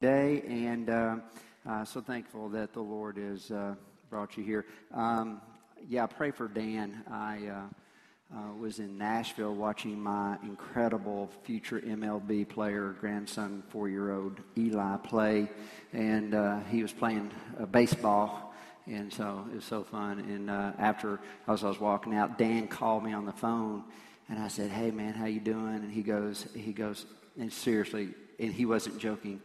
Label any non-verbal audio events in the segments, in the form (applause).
day, and uh, uh, so thankful that the Lord has uh, brought you here. Um, yeah, I pray for Dan. I uh, uh, was in Nashville watching my incredible future MLB player, grandson, four year old Eli, play, and uh, he was playing baseball. And so it was so fun. And after as I was walking out, Dan called me on the phone, and I said, "Hey man, how you doing?" And he goes, he goes, and seriously, and he wasn't joking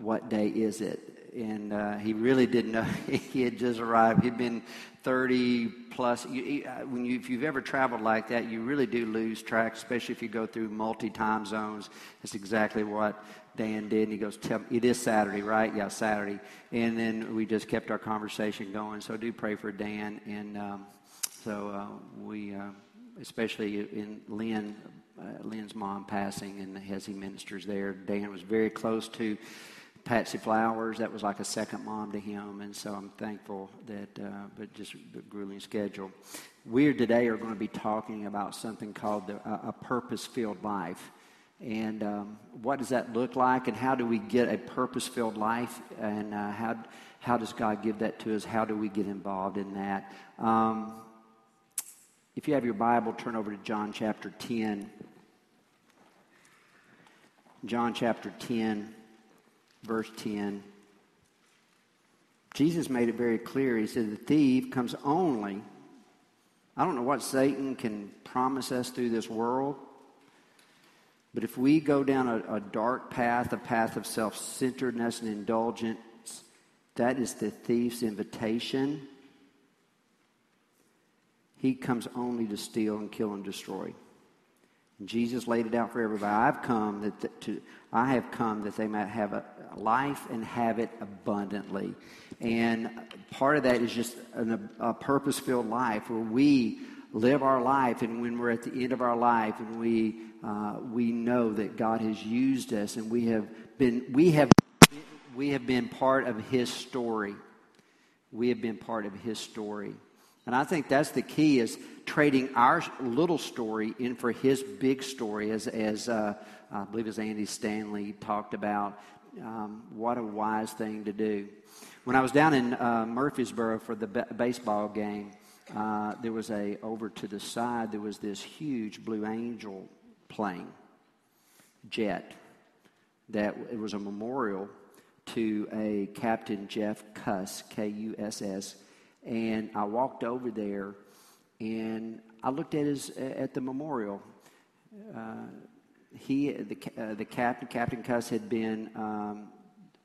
what day is it? And uh, he really didn't know. (laughs) he had just arrived. He'd been 30 plus. You, uh, when you, if you've ever traveled like that, you really do lose track, especially if you go through multi time zones. That's exactly what Dan did. And he goes, Tell, It is Saturday, right? Yeah, Saturday. And then we just kept our conversation going. So do pray for Dan. And um, so uh, we, uh, especially in Lynn, uh, Lynn's mom passing, and as he ministers there, Dan was very close to Patsy Flowers, that was like a second mom to him, and so I'm thankful that, uh, but just the grueling schedule. We today are going to be talking about something called the, uh, a purpose filled life. And um, what does that look like, and how do we get a purpose filled life, and uh, how, how does God give that to us? How do we get involved in that? Um, if you have your Bible, turn over to John chapter 10. John chapter 10 verse 10. Jesus made it very clear. He said, The thief comes only. I don't know what Satan can promise us through this world, but if we go down a, a dark path, a path of self centeredness and indulgence, that is the thief's invitation. He comes only to steal and kill and destroy. Jesus laid it out for everybody. I've come that to, I have come that they might have a life and have it abundantly. And part of that is just an, a purpose filled life where we live our life, and when we're at the end of our life, and we uh, we know that God has used us, and we have been we have we have been part of His story. We have been part of His story. And I think that's the key is trading our little story in for his big story, as, as uh, I believe as Andy Stanley talked about. Um, what a wise thing to do. When I was down in uh, Murfreesboro for the baseball game, uh, there was a over to the side. There was this huge Blue Angel plane, jet, that it was a memorial to a Captain Jeff Kuss K U S S, and I walked over there and I looked at his at the memorial. Uh, he, the, uh, the captain, Captain Kuss, had been um,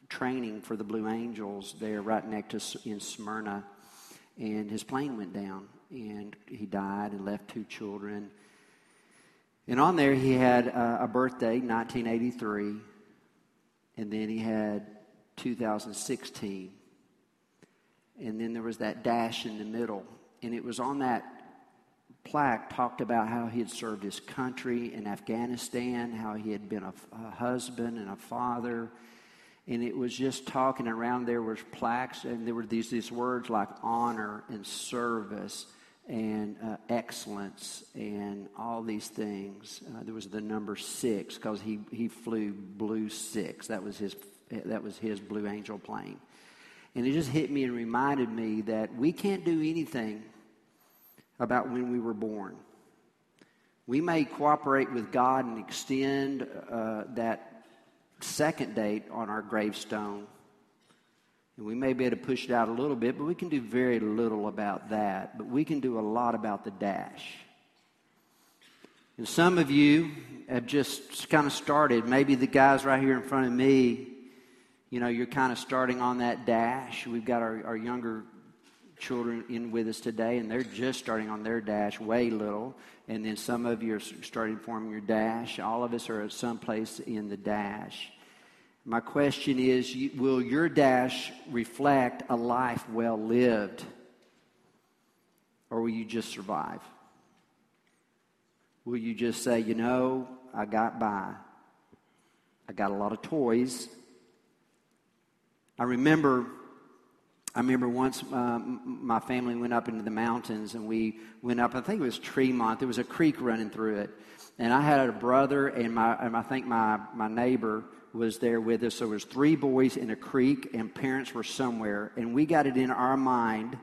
training for the Blue Angels there right next to in Smyrna, and his plane went down, and he died and left two children. And on there, he had uh, a birthday, 1983, and then he had 2016. And then there was that dash in the middle. And it was on that plaque talked about how he had served his country in Afghanistan, how he had been a, a, husband and a father. And it was just talking around there was plaques, and there were these, these words like honor and service and uh, excellence and all these things. Uh, there was the number six because he, he flew Blue Six. That was his that was his Blue Angel plane. And it just hit me and reminded me that we can't do anything about when we were born. We may cooperate with God and extend uh, that second date on our gravestone. And we may be able to push it out a little bit, but we can do very little about that. But we can do a lot about the dash. And some of you have just kind of started. Maybe the guys right here in front of me you know, you're kind of starting on that dash. We've got our, our younger children in with us today, and they're just starting on their dash, way little. And then some of you are starting forming your dash. All of us are at some place in the dash. My question is Will your dash reflect a life well lived? Or will you just survive? Will you just say, you know, I got by? I got a lot of toys. I remember, I remember once uh, my family went up into the mountains and we went up. I think it was Tremont. There was a creek running through it, and I had a brother and my, and I think my my neighbor was there with us. So there was three boys in a creek, and parents were somewhere. And we got it in our mind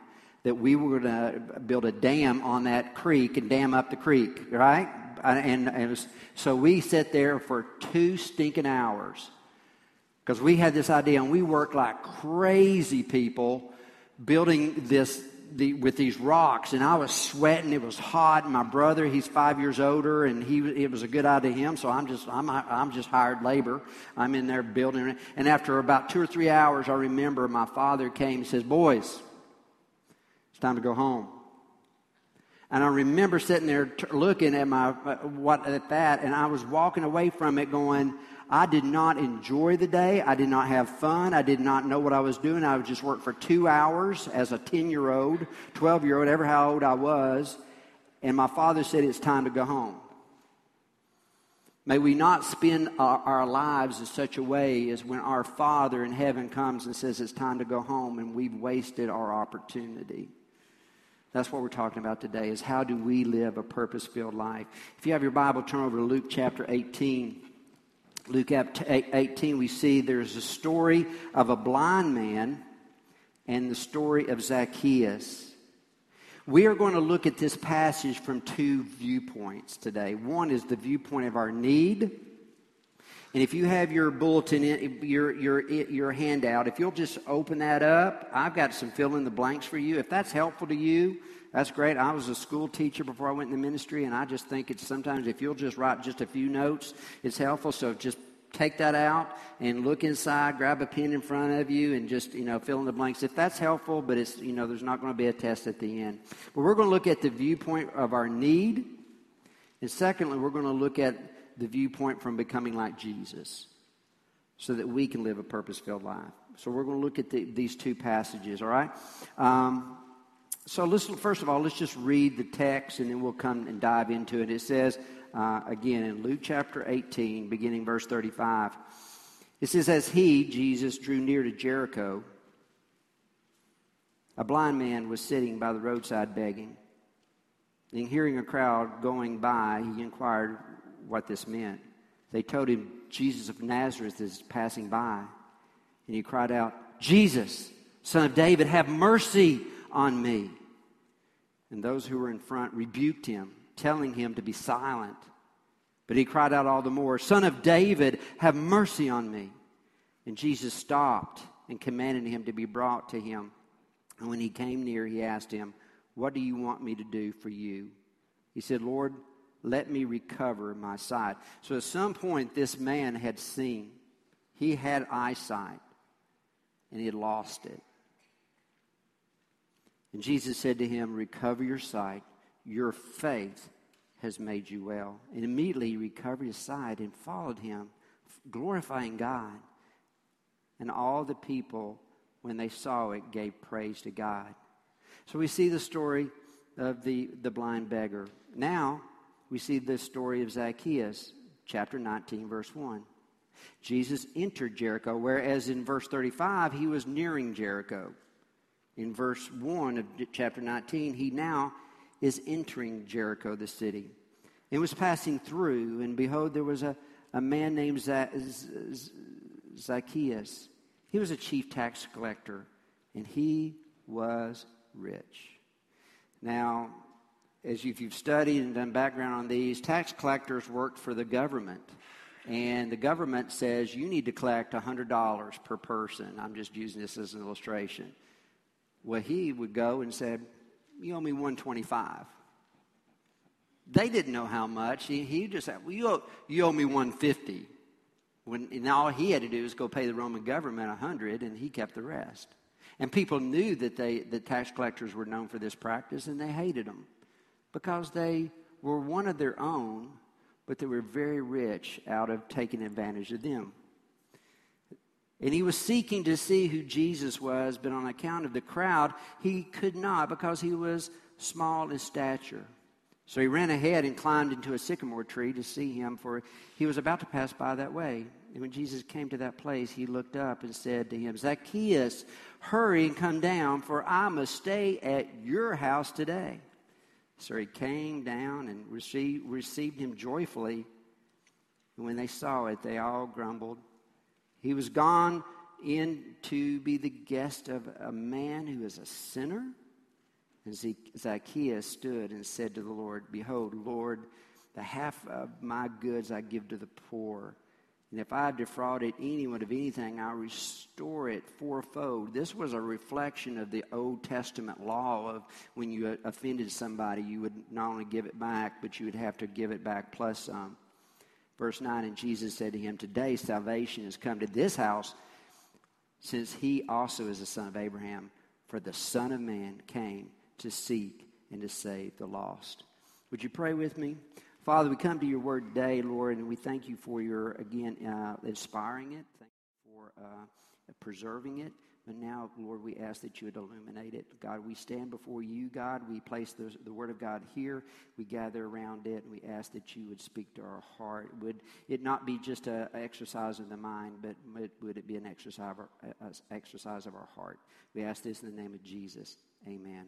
that we were going to build a dam on that creek and dam up the creek, right? And, and was, so we sat there for two stinking hours because we had this idea, and we worked like crazy people building this the, with these rocks, and I was sweating. It was hot. My brother, he's five years older, and he it was a good idea to him. So I'm just I'm I'm just hired labor. I'm in there building. It. And after about two or three hours, I remember my father came and says, "Boys, it's time to go home." And I remember sitting there t- looking at my uh, what at that, and I was walking away from it, going, I did not enjoy the day. I did not have fun. I did not know what I was doing. I would just work for two hours as a 10 year old, 12 year old, ever how old I was. And my father said, It's time to go home. May we not spend our, our, lives in such a way as when our Father in heaven comes and says it's time to go home and we've wasted our opportunity. That's what we're talking about today is how do we live a purpose-filled life. If you have your Bible, turn over to Luke chapter 18. Luke 18, we see there's a story of a blind man and the story of Zacchaeus. We are going to look at this passage from two viewpoints today. One is the viewpoint of our need. And if you have your bulletin, your, your, your handout, if you'll just open that up, I've got some fill in the blanks for you. If that's helpful to you, that's great. I was a school teacher before I went in the ministry, and I just think it's sometimes if you'll just write just a few notes, it's helpful. So just take that out and look inside, grab a pen in front of you, and just you know fill in the blanks. If that's helpful, but it's you know there's not going to be a test at the end. But we're going to look at the viewpoint of our need, and secondly, we're going to look at the viewpoint from becoming like Jesus, so that we can live a purpose-filled life. So we're going to look at the, these two passages. All right. Um, so first of all, let's just read the text and then we'll come and dive into it. It says, uh, again, in Luke chapter 18, beginning verse 35, it says, As he, Jesus, drew near to Jericho, a blind man was sitting by the roadside begging. And hearing a crowd going by, he inquired what this meant. They told him, Jesus of Nazareth is passing by. And he cried out, Jesus, son of David, have mercy on me. And those who were in front rebuked him, telling him to be silent. But he cried out all the more, Son of David, have mercy on me. And Jesus stopped and commanded him to be brought to him. And when he came near, he asked him, What do you want me to do for you? He said, Lord, let me recover my sight. So at some point, this man had seen, he had eyesight, and he had lost it. And Jesus said to him, Recover your sight. Your faith has made you well. And immediately he recovered his sight and followed him, glorifying God. And all the people, when they saw it, gave praise to God. So we see the story of the, the blind beggar. Now we see the story of Zacchaeus, chapter 19, verse 1. Jesus entered Jericho, whereas in verse 35, he was nearing Jericho in verse 1 of chapter 19, he now is entering Jericho, the city. And was passing through, and behold, there was a, a man named Zacchaeus. He was a chief tax collector, and he was rich. Now, as if you've studied and done background on these, tax collectors worked for the government. And the government says you need to collect $100 per person. I'm just using this as an illustration. Well, he would go and said, "You owe me 125." They didn't know how much. He, he just said, "Well, you owe, you owe me 150." When and all he had to do was go pay the Roman government 100, and he kept the rest. And people knew that they the tax collectors were known for this practice, and they hated them because they were one of their own, but they were very rich out of taking advantage of them. And he was seeking to see who Jesus was, but on account of the crowd, he could not because he was small in stature. So he ran ahead and climbed into a sycamore tree to see him, for he was about to pass by that way. And when Jesus came to that place, he looked up and said to him, Zacchaeus, hurry and come down, for I must stay at your house today. So he came down and received, him joyfully. And when they saw it, they all grumbled He was gone in to be the guest of a man who is a sinner. And Zacchaeus stood and said to the Lord, Behold, Lord, the half of my goods I give to the poor. And if I defrauded anyone of anything, I'll restore it fourfold. This was a reflection of the Old Testament law of when you offended somebody, you would not only give it back, but you would have to give it back plus some. Verse 9 And Jesus said to him, Today salvation has come to this house, since he also is the son of Abraham. For the Son of Man came to seek and to save the lost. Would you pray with me? Father, we come to your word today, Lord, and we thank you for your, again, uh, inspiring it. Thank you for uh, preserving it. But now, Lord, we ask that you would illuminate it. God, we stand before you, God. We place the, the Word of God here. We gather around it, and we ask that you would speak to our heart. Would it not be just an exercise of the mind, but would, it be an exercise of, our, exercise of our heart? We ask this in the name of Jesus. Amen.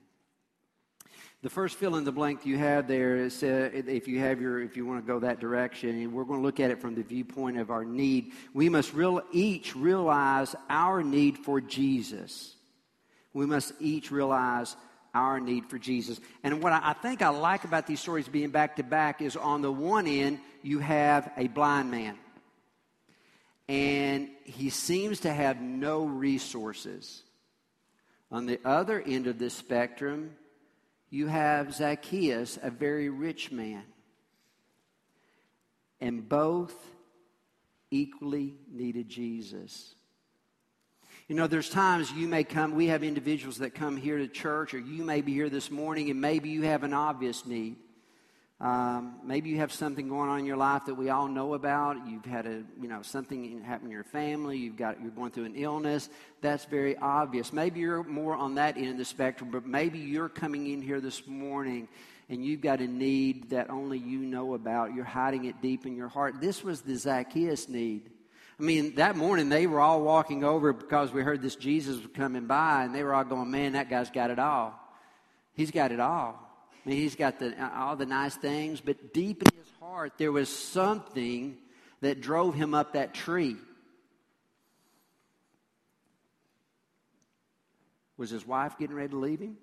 The first fill in the blank you have there is uh, if you have your if you want to go that direction, and we're going to look at it from the viewpoint of our need. We must real, each realize our need for Jesus. We must each realize our need for Jesus. And what I think I like about these stories being back to back is on the one end, you have a blind man. And he seems to have no resources. On the other end of this spectrum, you have Zacchaeus, a very rich man. And both equally needed Jesus. You know, there's times you may come, we have individuals that come here to church, or you may be here this morning, and maybe you have an obvious need. Um, maybe you have something going on in your life that we all know about. You've had a, you know, something happen in your family. You've got, you're going through an illness. That's very obvious. Maybe you're more on that end of the spectrum, but maybe you're coming in here this morning and you've got a need that only you know about. You're hiding it deep in your heart. This was the Zacchaeus need. I mean, that morning they were all walking over because we heard this Jesus was coming by, and they were all going, "Man, that guy's got it all. He's got it all." I mean, he's got the, all the nice things, but deep in his heart, there was something that drove him up that tree. Was his wife getting ready to leave him?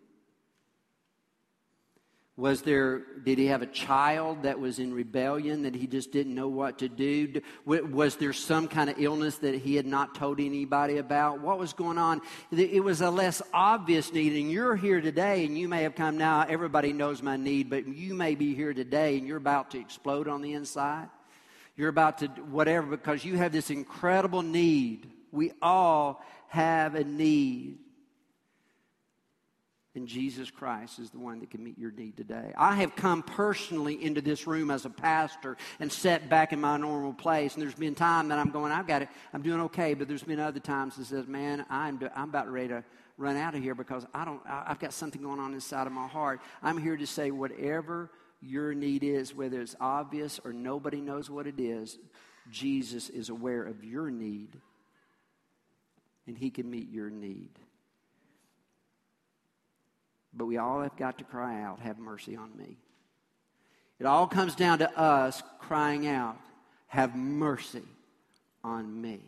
Was there, did he have a child that was in rebellion that he just didn't know what to do? Was there some kind of illness that he had not told anybody about? What was going on? It was a less obvious need. And you're here today and you may have come now, everybody knows my need, but you may be here today and you're about to explode on the inside. You're about to whatever because you have this incredible need. We all have a need. And Jesus Christ is the one that can meet your need today. I have come personally into this room as a pastor and sat back in my normal place. And there's been time that I'm going, I've got it, I'm doing okay. But there's been other times that says, man, I'm, I'm about ready to run out of here because I don't, I've got something going on inside of my heart. I'm here to say whatever your need is, whether it's obvious or nobody knows what it is, Jesus is aware of your need and he can meet your need. But we all have got to cry out, Have mercy on me. It all comes down to us crying out, Have mercy on me.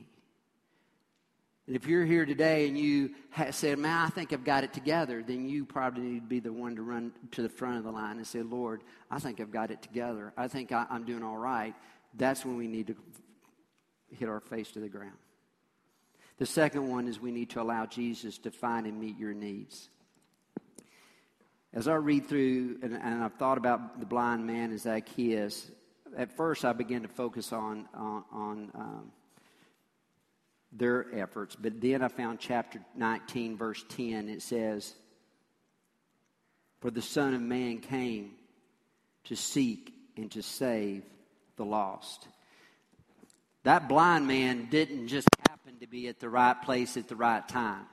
And if you're here today and you said, Man, I think I've got it together, then you probably need to be the one to run to the front of the line and say, Lord, I think I've got it together. I think I, I'm doing all right. That's when we need to hit our face to the ground. The second one is we need to allow Jesus to find and meet your needs. As I read through and, and I've thought about the blind man and Zacchaeus, at first I began to focus on, on, on um, their efforts. But then I found chapter 19, verse 10. It says, For the Son of Man came to seek and to save the lost. That blind man didn't just happen to be at the right place at the right time.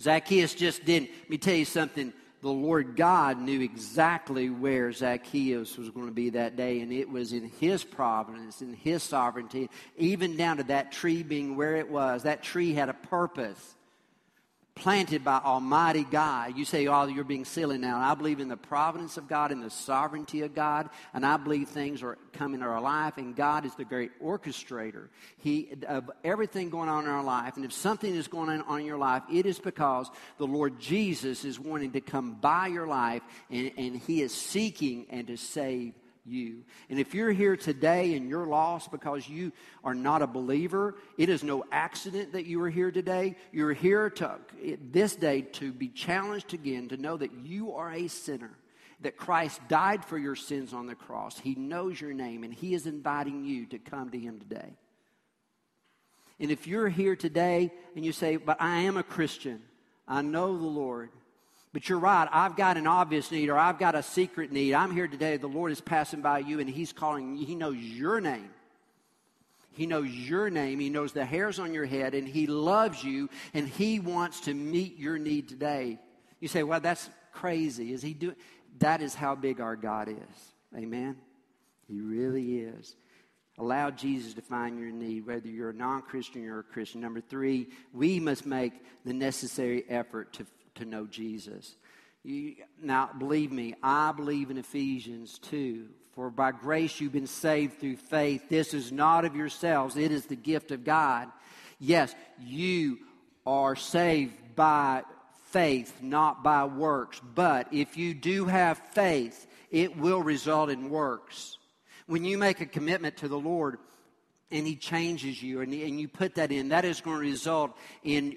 Zacchaeus just didn't. Let me tell you something the Lord God knew exactly where Zacchaeus was going to be that day, and it was in His providence, in His sovereignty, even down to that tree being where it was. That tree had a purpose. Planted by Almighty God. You say, oh, you're being silly now. And I believe in the providence of God and the sovereignty of God. And I believe things are coming in our life. And God is the great orchestrator he, of everything going on in our life. And if something is going on in your life, it is because the Lord Jesus is wanting to come by your life and, and He is seeking and to save you. And if you're here today and you're lost because you are not a believer, it is no accident that you are here today. You're here to this day to be challenged again to know that you are a sinner. That Christ died for your sins on the cross. He knows your name and He is inviting you to come to Him today. And if you're here today and you say, But I am a Christian, I know the Lord, but you're right. I've got an obvious need or I've got a secret need. I'm here today. The Lord is passing by you and He's calling. He knows your name. He knows your name. He knows the hairs on your head and He loves you and He wants to meet your need today. You say, well, that's crazy. Is He doing? That is how big our God is. Amen. He really is. Allow Jesus to find your need, whether you're a non Christian or a Christian. Number three, we must make the necessary effort to to know Jesus. You, now, believe me, I believe in Ephesians 2. For by grace you've been saved through faith. This is not of yourselves, it is the gift of God. Yes, you are saved by faith, not by works. But if you do have faith, it will result in works. When you make a commitment to the Lord and He changes you and, and you put that in, that is going to result in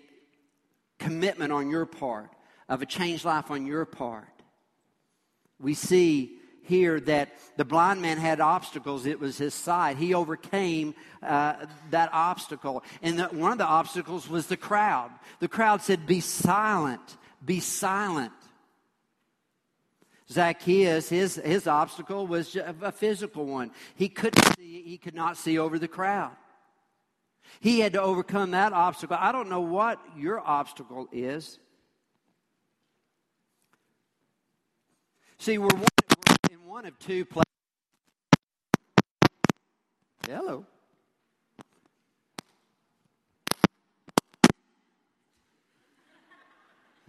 commitment on your part, of a changed life on your part. We see here that the blind man had obstacles. It was his sight. He overcame uh, that obstacle. And the, one of the obstacles was the crowd. The crowd said, Be silent, be silent. Zacchaeus, his, his obstacle was a physical one. He couldn't see, he could not see over the crowd. He had to overcome that obstacle. I don't know what your obstacle is. See, we're, one, we're in one of two places. Hello.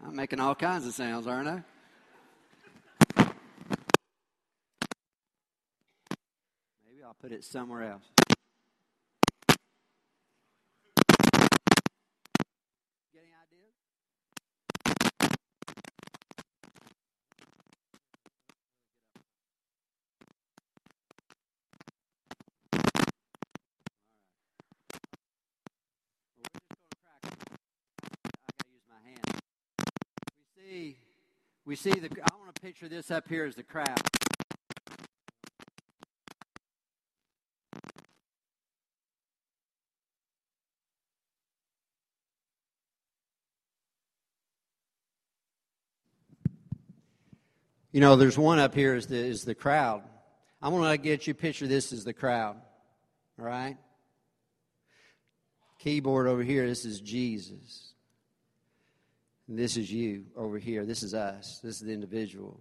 I'm making all kinds of sounds, aren't I? Maybe I'll put it somewhere else. see, we see the, I want to picture this up here as the crowd. You know, there's one up here is the, is the crowd. I want to get you picture this as the crowd. All right? Keyboard over here, this is Jesus. This is you over here. This is us. This is the individual.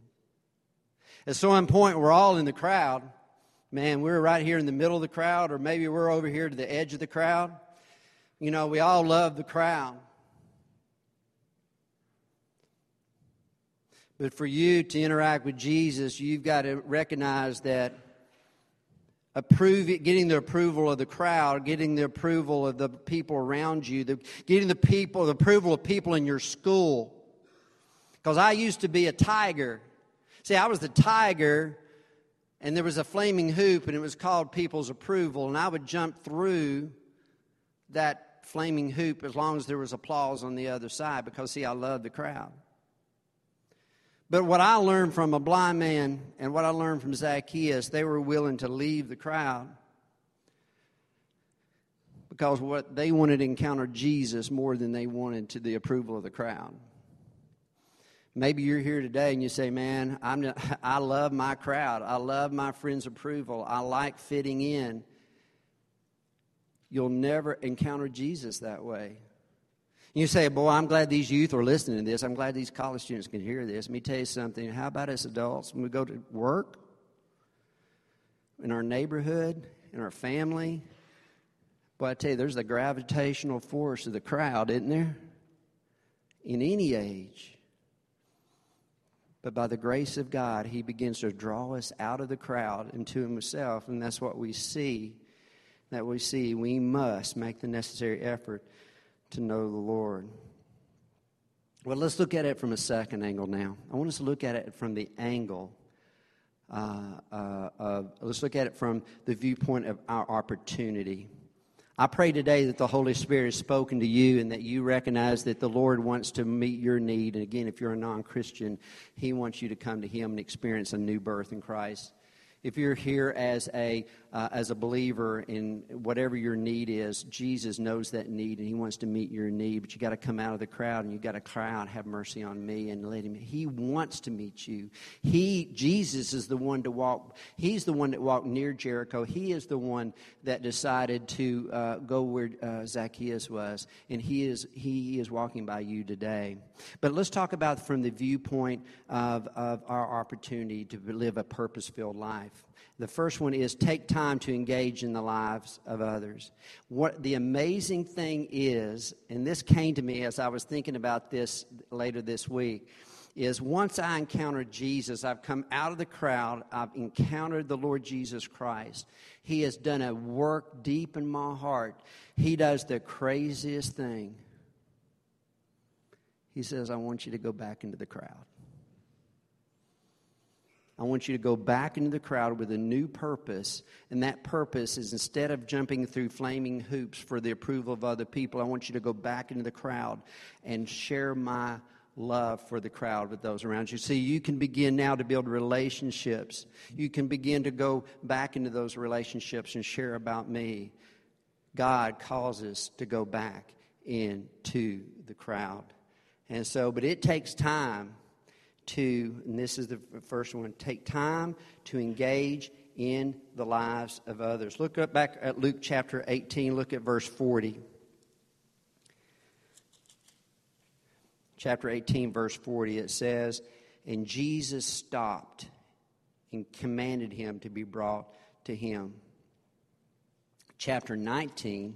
At some point, we're all in the crowd. Man, we're right here in the middle of the crowd, or maybe we're over here to the edge of the crowd. You know, we all love the crowd. But for you to interact with Jesus, you've got to recognize that approve, getting the approval of the crowd, getting the approval of the people around you, the, getting the people, the approval of people in your school. Because I used to be a tiger. See, I was the tiger, and there was a flaming hoop, and it was called people's approval, and I would jump through that flaming hoop as long as there was applause on the other side because, see, I loved the crowd. But what I learned from a blind man and what I learned from Zacchaeus, they were willing to leave the crowd because what they wanted to encounter Jesus more than they wanted to the approval of the crowd. Maybe you're here today and you say, "Man, I'm (laughs) I love my crowd. I love my friends' approval. I like fitting in." You'll never encounter Jesus that way. You say, Boy, I'm glad these youth are listening to this. I'm glad these college students can hear this. Let me tell you something. How about us adults? When we go to work, in our neighborhood, in our family, boy, I tell you, there's the gravitational force of the crowd, isn't there? in any age. But by the grace of God, He begins to draw us out of the crowd into Himself. And that's what we see. That we see we must make the necessary effort to know the Lord. Well, let's look at it from a second angle now. I want us to look at it from the angle uh, uh, of, let's look at it from the viewpoint of our opportunity. I pray today that the Holy Spirit has spoken to you and that you recognize that the Lord wants to meet your need. And again, if you're a non Christian, He wants you to come to Him and experience a new birth in Christ. If you're here as a, uh, as a believer in whatever your need is, Jesus knows that need and He wants to meet your need. But you got to come out of the crowd and you got to cry out, "Have mercy on me!" and let Him. He wants to meet you. He, Jesus, is the one to walk. He's the one that walked near Jericho. He is the one that decided to uh, go where uh, Zacchaeus was, and He is He is walking by you today. But let's talk about from the viewpoint of, of our opportunity to live a purpose-filled life. The first one is take time to engage in the lives of others. What the amazing thing is, and this came to me as I was thinking about this later this week, is once I encountered Jesus, I've come out of the crowd, I've encountered the Lord Jesus Christ. He has done a work deep in my heart. He does the craziest thing. He says, I want you to go back into the crowd. I want you to go back into the crowd with a new purpose. And that purpose is instead of jumping through flaming hoops for the approval of other people, I want you to go back into the crowd and share my love for the crowd with those around you. See, you can begin now to build relationships. You can begin to go back into those relationships and share about me. God calls us to go back into the crowd. And so, but it takes time to, and this is the first one, take time to engage in the lives of others. Look up back at Luke chapter 18, look at verse 40. Chapter 18, verse 40, it says, And Jesus stopped and commanded him to be brought to him. Chapter 19,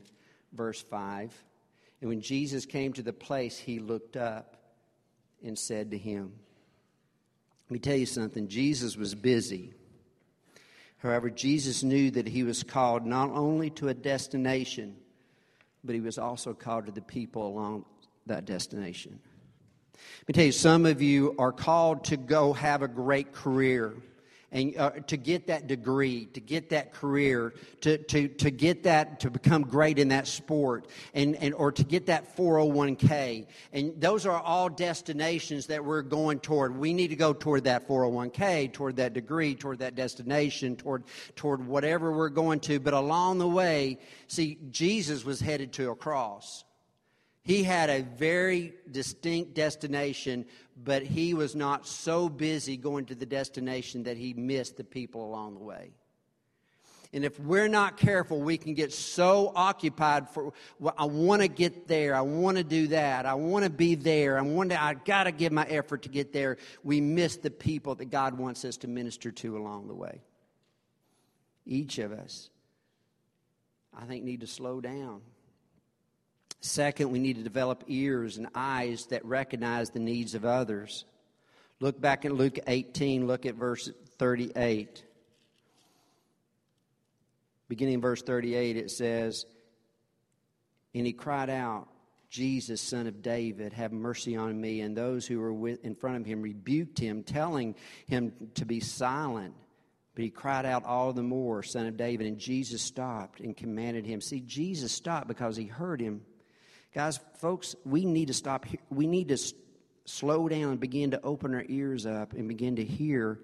verse 5, And when Jesus came to the place, he looked up and said to him, let me tell you something Jesus was busy. However, Jesus knew that he was called not only to a destination, but he was also called to the people along that destination. Let me tell you, some of you are called to go have a great career and uh, to get that degree, to get that career, to, to, to get that, to become great in that sport, and, and, or to get that 401k. And those are all destinations that we're going toward. We need to go toward that 401k, toward that degree, toward that destination, toward, toward whatever we're going to. But along the way, see, Jesus was headed to a cross. He had a very distinct destination, but he was not so busy going to the destination that he missed the people along the way. And if we're not careful, we can get so occupied for, well, I want to get there. I want to do that. I want to be there. I want to, I got to give my effort to get there. We miss the people that God wants us to minister to along the way. Each of us, I think, need to slow down Second, we need to develop ears and eyes that recognize the needs of others. Look back in Luke 18, look at verse 38. Beginning in verse 38, it says, And he cried out, Jesus, son of David, have mercy on me. And those who were with, in front of him rebuked him, telling him to be silent. But he cried out all the more, Son of David. And Jesus stopped and commanded him. See, Jesus stopped because he heard him. Guys, folks, we need to stop. We need to slow down and begin to open our ears up and begin to hear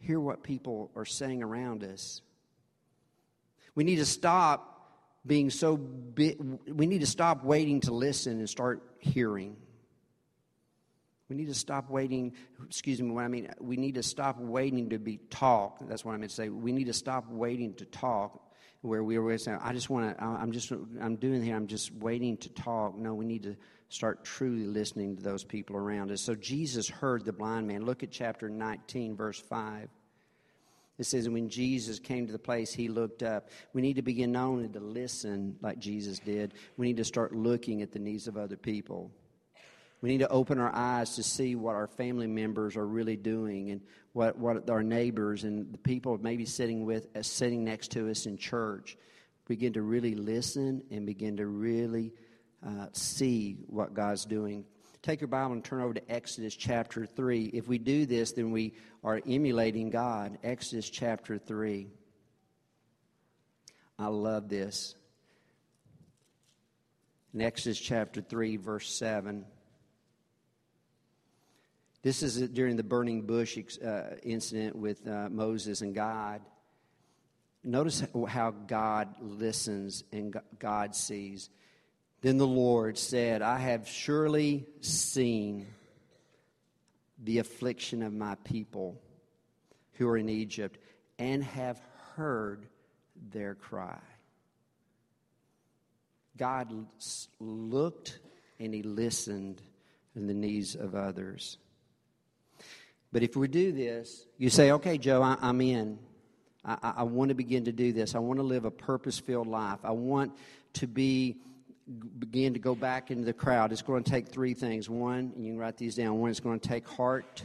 hear what people are saying around us. We need to stop being so we need to stop waiting to listen and start hearing. We need to stop waiting, excuse me, what I mean, we need to stop waiting to be taught. That's what I meant to say. We need to stop waiting to talk where we were saying, I just want to, I'm just, I'm doing here, I'm just waiting to talk. No, we need to start truly listening to those people around us. So Jesus heard the blind man. Look at chapter 19, verse 5. It says, when Jesus came to the place, he looked up. We need to begin not only to listen like Jesus did, we need to start looking at the needs of other people. We need to open our eyes to see what our family members are really doing and what, what our neighbors and the people maybe sitting with uh, sitting next to us in church begin to really listen and begin to really uh, see what God's doing. Take your Bible and turn over to Exodus chapter 3. If we do this, then we are emulating God. Exodus chapter 3. I love this. In Exodus chapter 3, verse 7. This is during the burning bush uh, incident with uh, Moses and God. Notice how God listens and God sees. Then the Lord said, I have surely seen the affliction of my people who are in Egypt and have heard their cry. God looked and he listened in the needs of others. But if we do this, you say, okay, Joe, I, am in. I, I want to begin to do this. I want to live a purpose filled life. I want to be begin to go back into the crowd. It's going to take three things. One, and you can write these down. One, it's going to take heart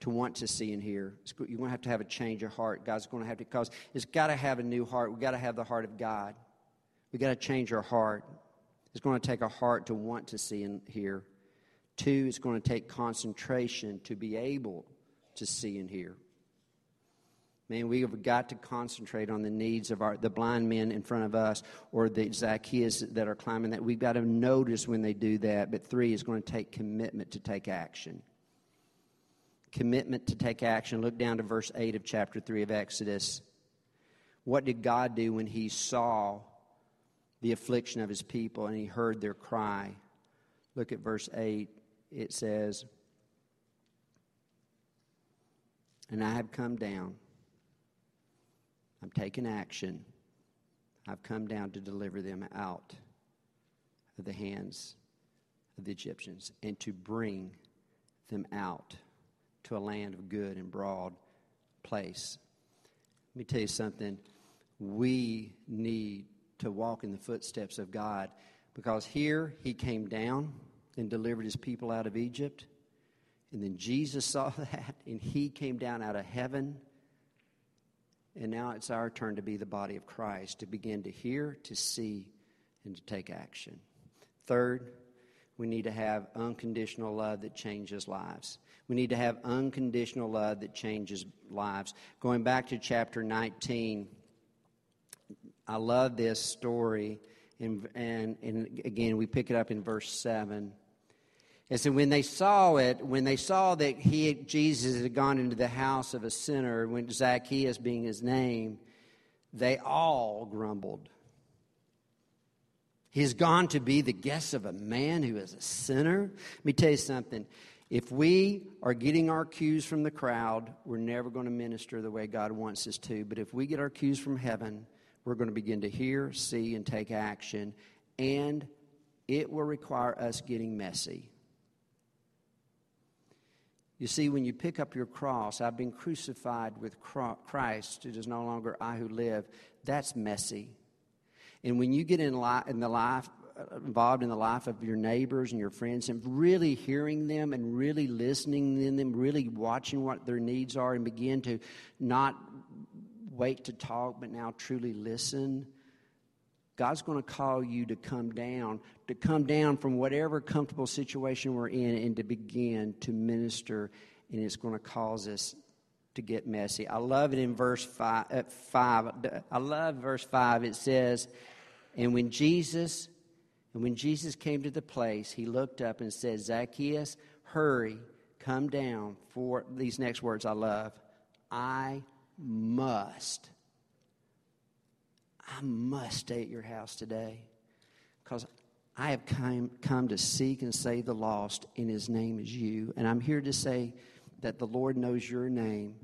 to want to see and hear. You're going to have to have a change of heart. God's going to have to, because it's got to have a new heart. We've got to have the heart of God. We've got to change our heart. It's going to take a heart to want to see and hear. Two, it's going to take concentration to be able to see and hear. Man, we have got to concentrate on the needs of our, the blind men in front of us or the Zacchaeus that are climbing that. We've got to notice when they do that. But three is going to take commitment to take action. Commitment to take action. Look down to verse 8 of chapter 3 of Exodus. What did God do when he saw the affliction of his people and he heard their cry? Look at verse 8. It says, And I have come down. I'm taking action. I've come down to deliver them out of the hands of the Egyptians and to bring them out to a land of good and broad place. Let me tell you something. We need to walk in the footsteps of God because here he came down and delivered his people out of Egypt. And then Jesus (laughs) saw that, and he came down out of heaven. And now it's our turn to be the body of Christ, to begin to hear, to see, and to take action. Third, we need to have unconditional love that changes lives. We need to have unconditional love that changes lives. Going back to chapter 19, I love this story. And, and, and again, we pick it up in verse 7. And so when they saw it, when they saw that he, Jesus had gone into the house of a sinner, when Zacchaeus being his name, they all grumbled. He's gone to be the guest of a man who is a sinner. Let me tell you something. If we are getting our cues from the crowd, we're never going to minister the way God wants us to. But if we get our cues from heaven, we're going to begin to hear, see, and take action. And it will require us getting messy. You see, when you pick up your cross, I've been crucified with Christ. It is no longer I who live. That's messy. And when you get in, li- in the life, uh, involved in the life of your neighbors and your friends, and really hearing them and really listening to them, really watching what their needs are, and begin to not wait to talk, but now truly listen, God's going to call you to come down, to come down from whatever comfortable situation we're in and to begin to minister, and it's going to cause us to get messy. I love it in verse five, uh, 5. I love verse 5. It says, And when Jesus and when Jesus came to the place, he looked up and said, Zacchaeus, hurry, come down. For these next words I love. I must I must stay at your house today because I have come, come to seek and save the lost, and his name is you. And I'm here to say that the Lord knows your name,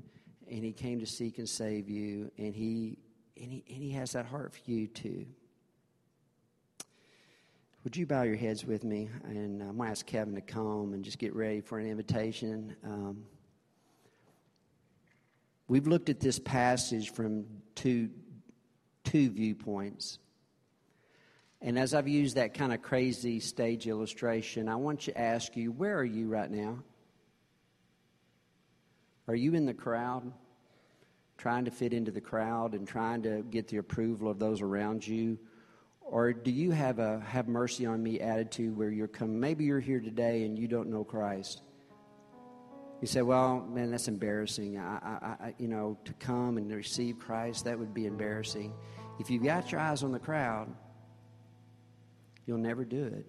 and he came to seek and save you, and he, and he, and he has that heart for you too. Would you bow your heads with me? And I'm going to ask Kevin to come and just get ready for an invitation. Um, we've looked at this passage from two two viewpoints. And as I've used that kind of crazy stage illustration, I want you to ask you where are you right now? Are you in the crowd, trying to fit into the crowd and trying to get the approval of those around you? Or do you have a have mercy on me attitude where you're coming? Maybe you're here today and you don't know Christ. You say, "Well, man, that's embarrassing. I, I, I, you know, to come and receive Christ, that would be embarrassing." If you've got your eyes on the crowd, you'll never do it.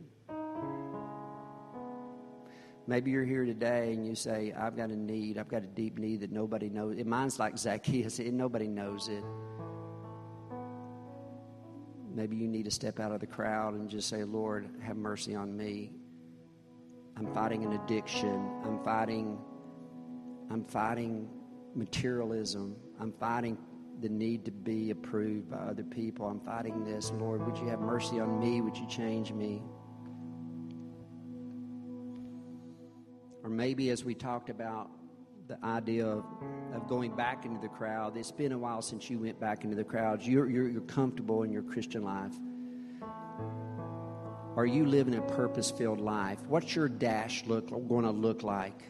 Maybe you're here today and you say, I've got a need. I've got a deep need that nobody knows. Mine's like Zacchaeus, nobody knows it. Maybe you need to step out of the crowd and just say, Lord, have mercy on me. I'm fighting an addiction. I'm fighting I'm fighting materialism. I'm fighting the need to be approved by other people. I'm fighting this. Lord, would you have mercy on me? Would you change me? Or maybe as we talked about the idea of, of going back into the crowd, it's been a while since you went back into the crowds. You're, you're, you're comfortable in your Christian life. Are you living a purpose filled life? What's your dash look, going to look like?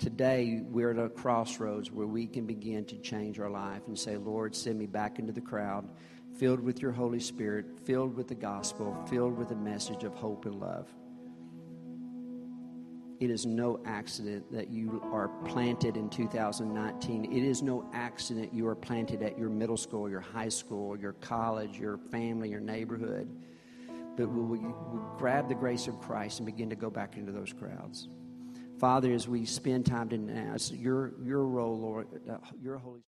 Today, we're at a crossroads where we can begin to change our life and say, Lord, send me back into the crowd, filled with your Holy Spirit, filled with the gospel, filled with a message of hope and love. It is no accident that you are planted in 2019. It is no accident you are planted at your middle school, your high school, your college, your family, your neighborhood. But will we will grab the grace of Christ and begin to go back into those crowds? Father, as we spend time to now, your, your role, Lord, uh, your Holy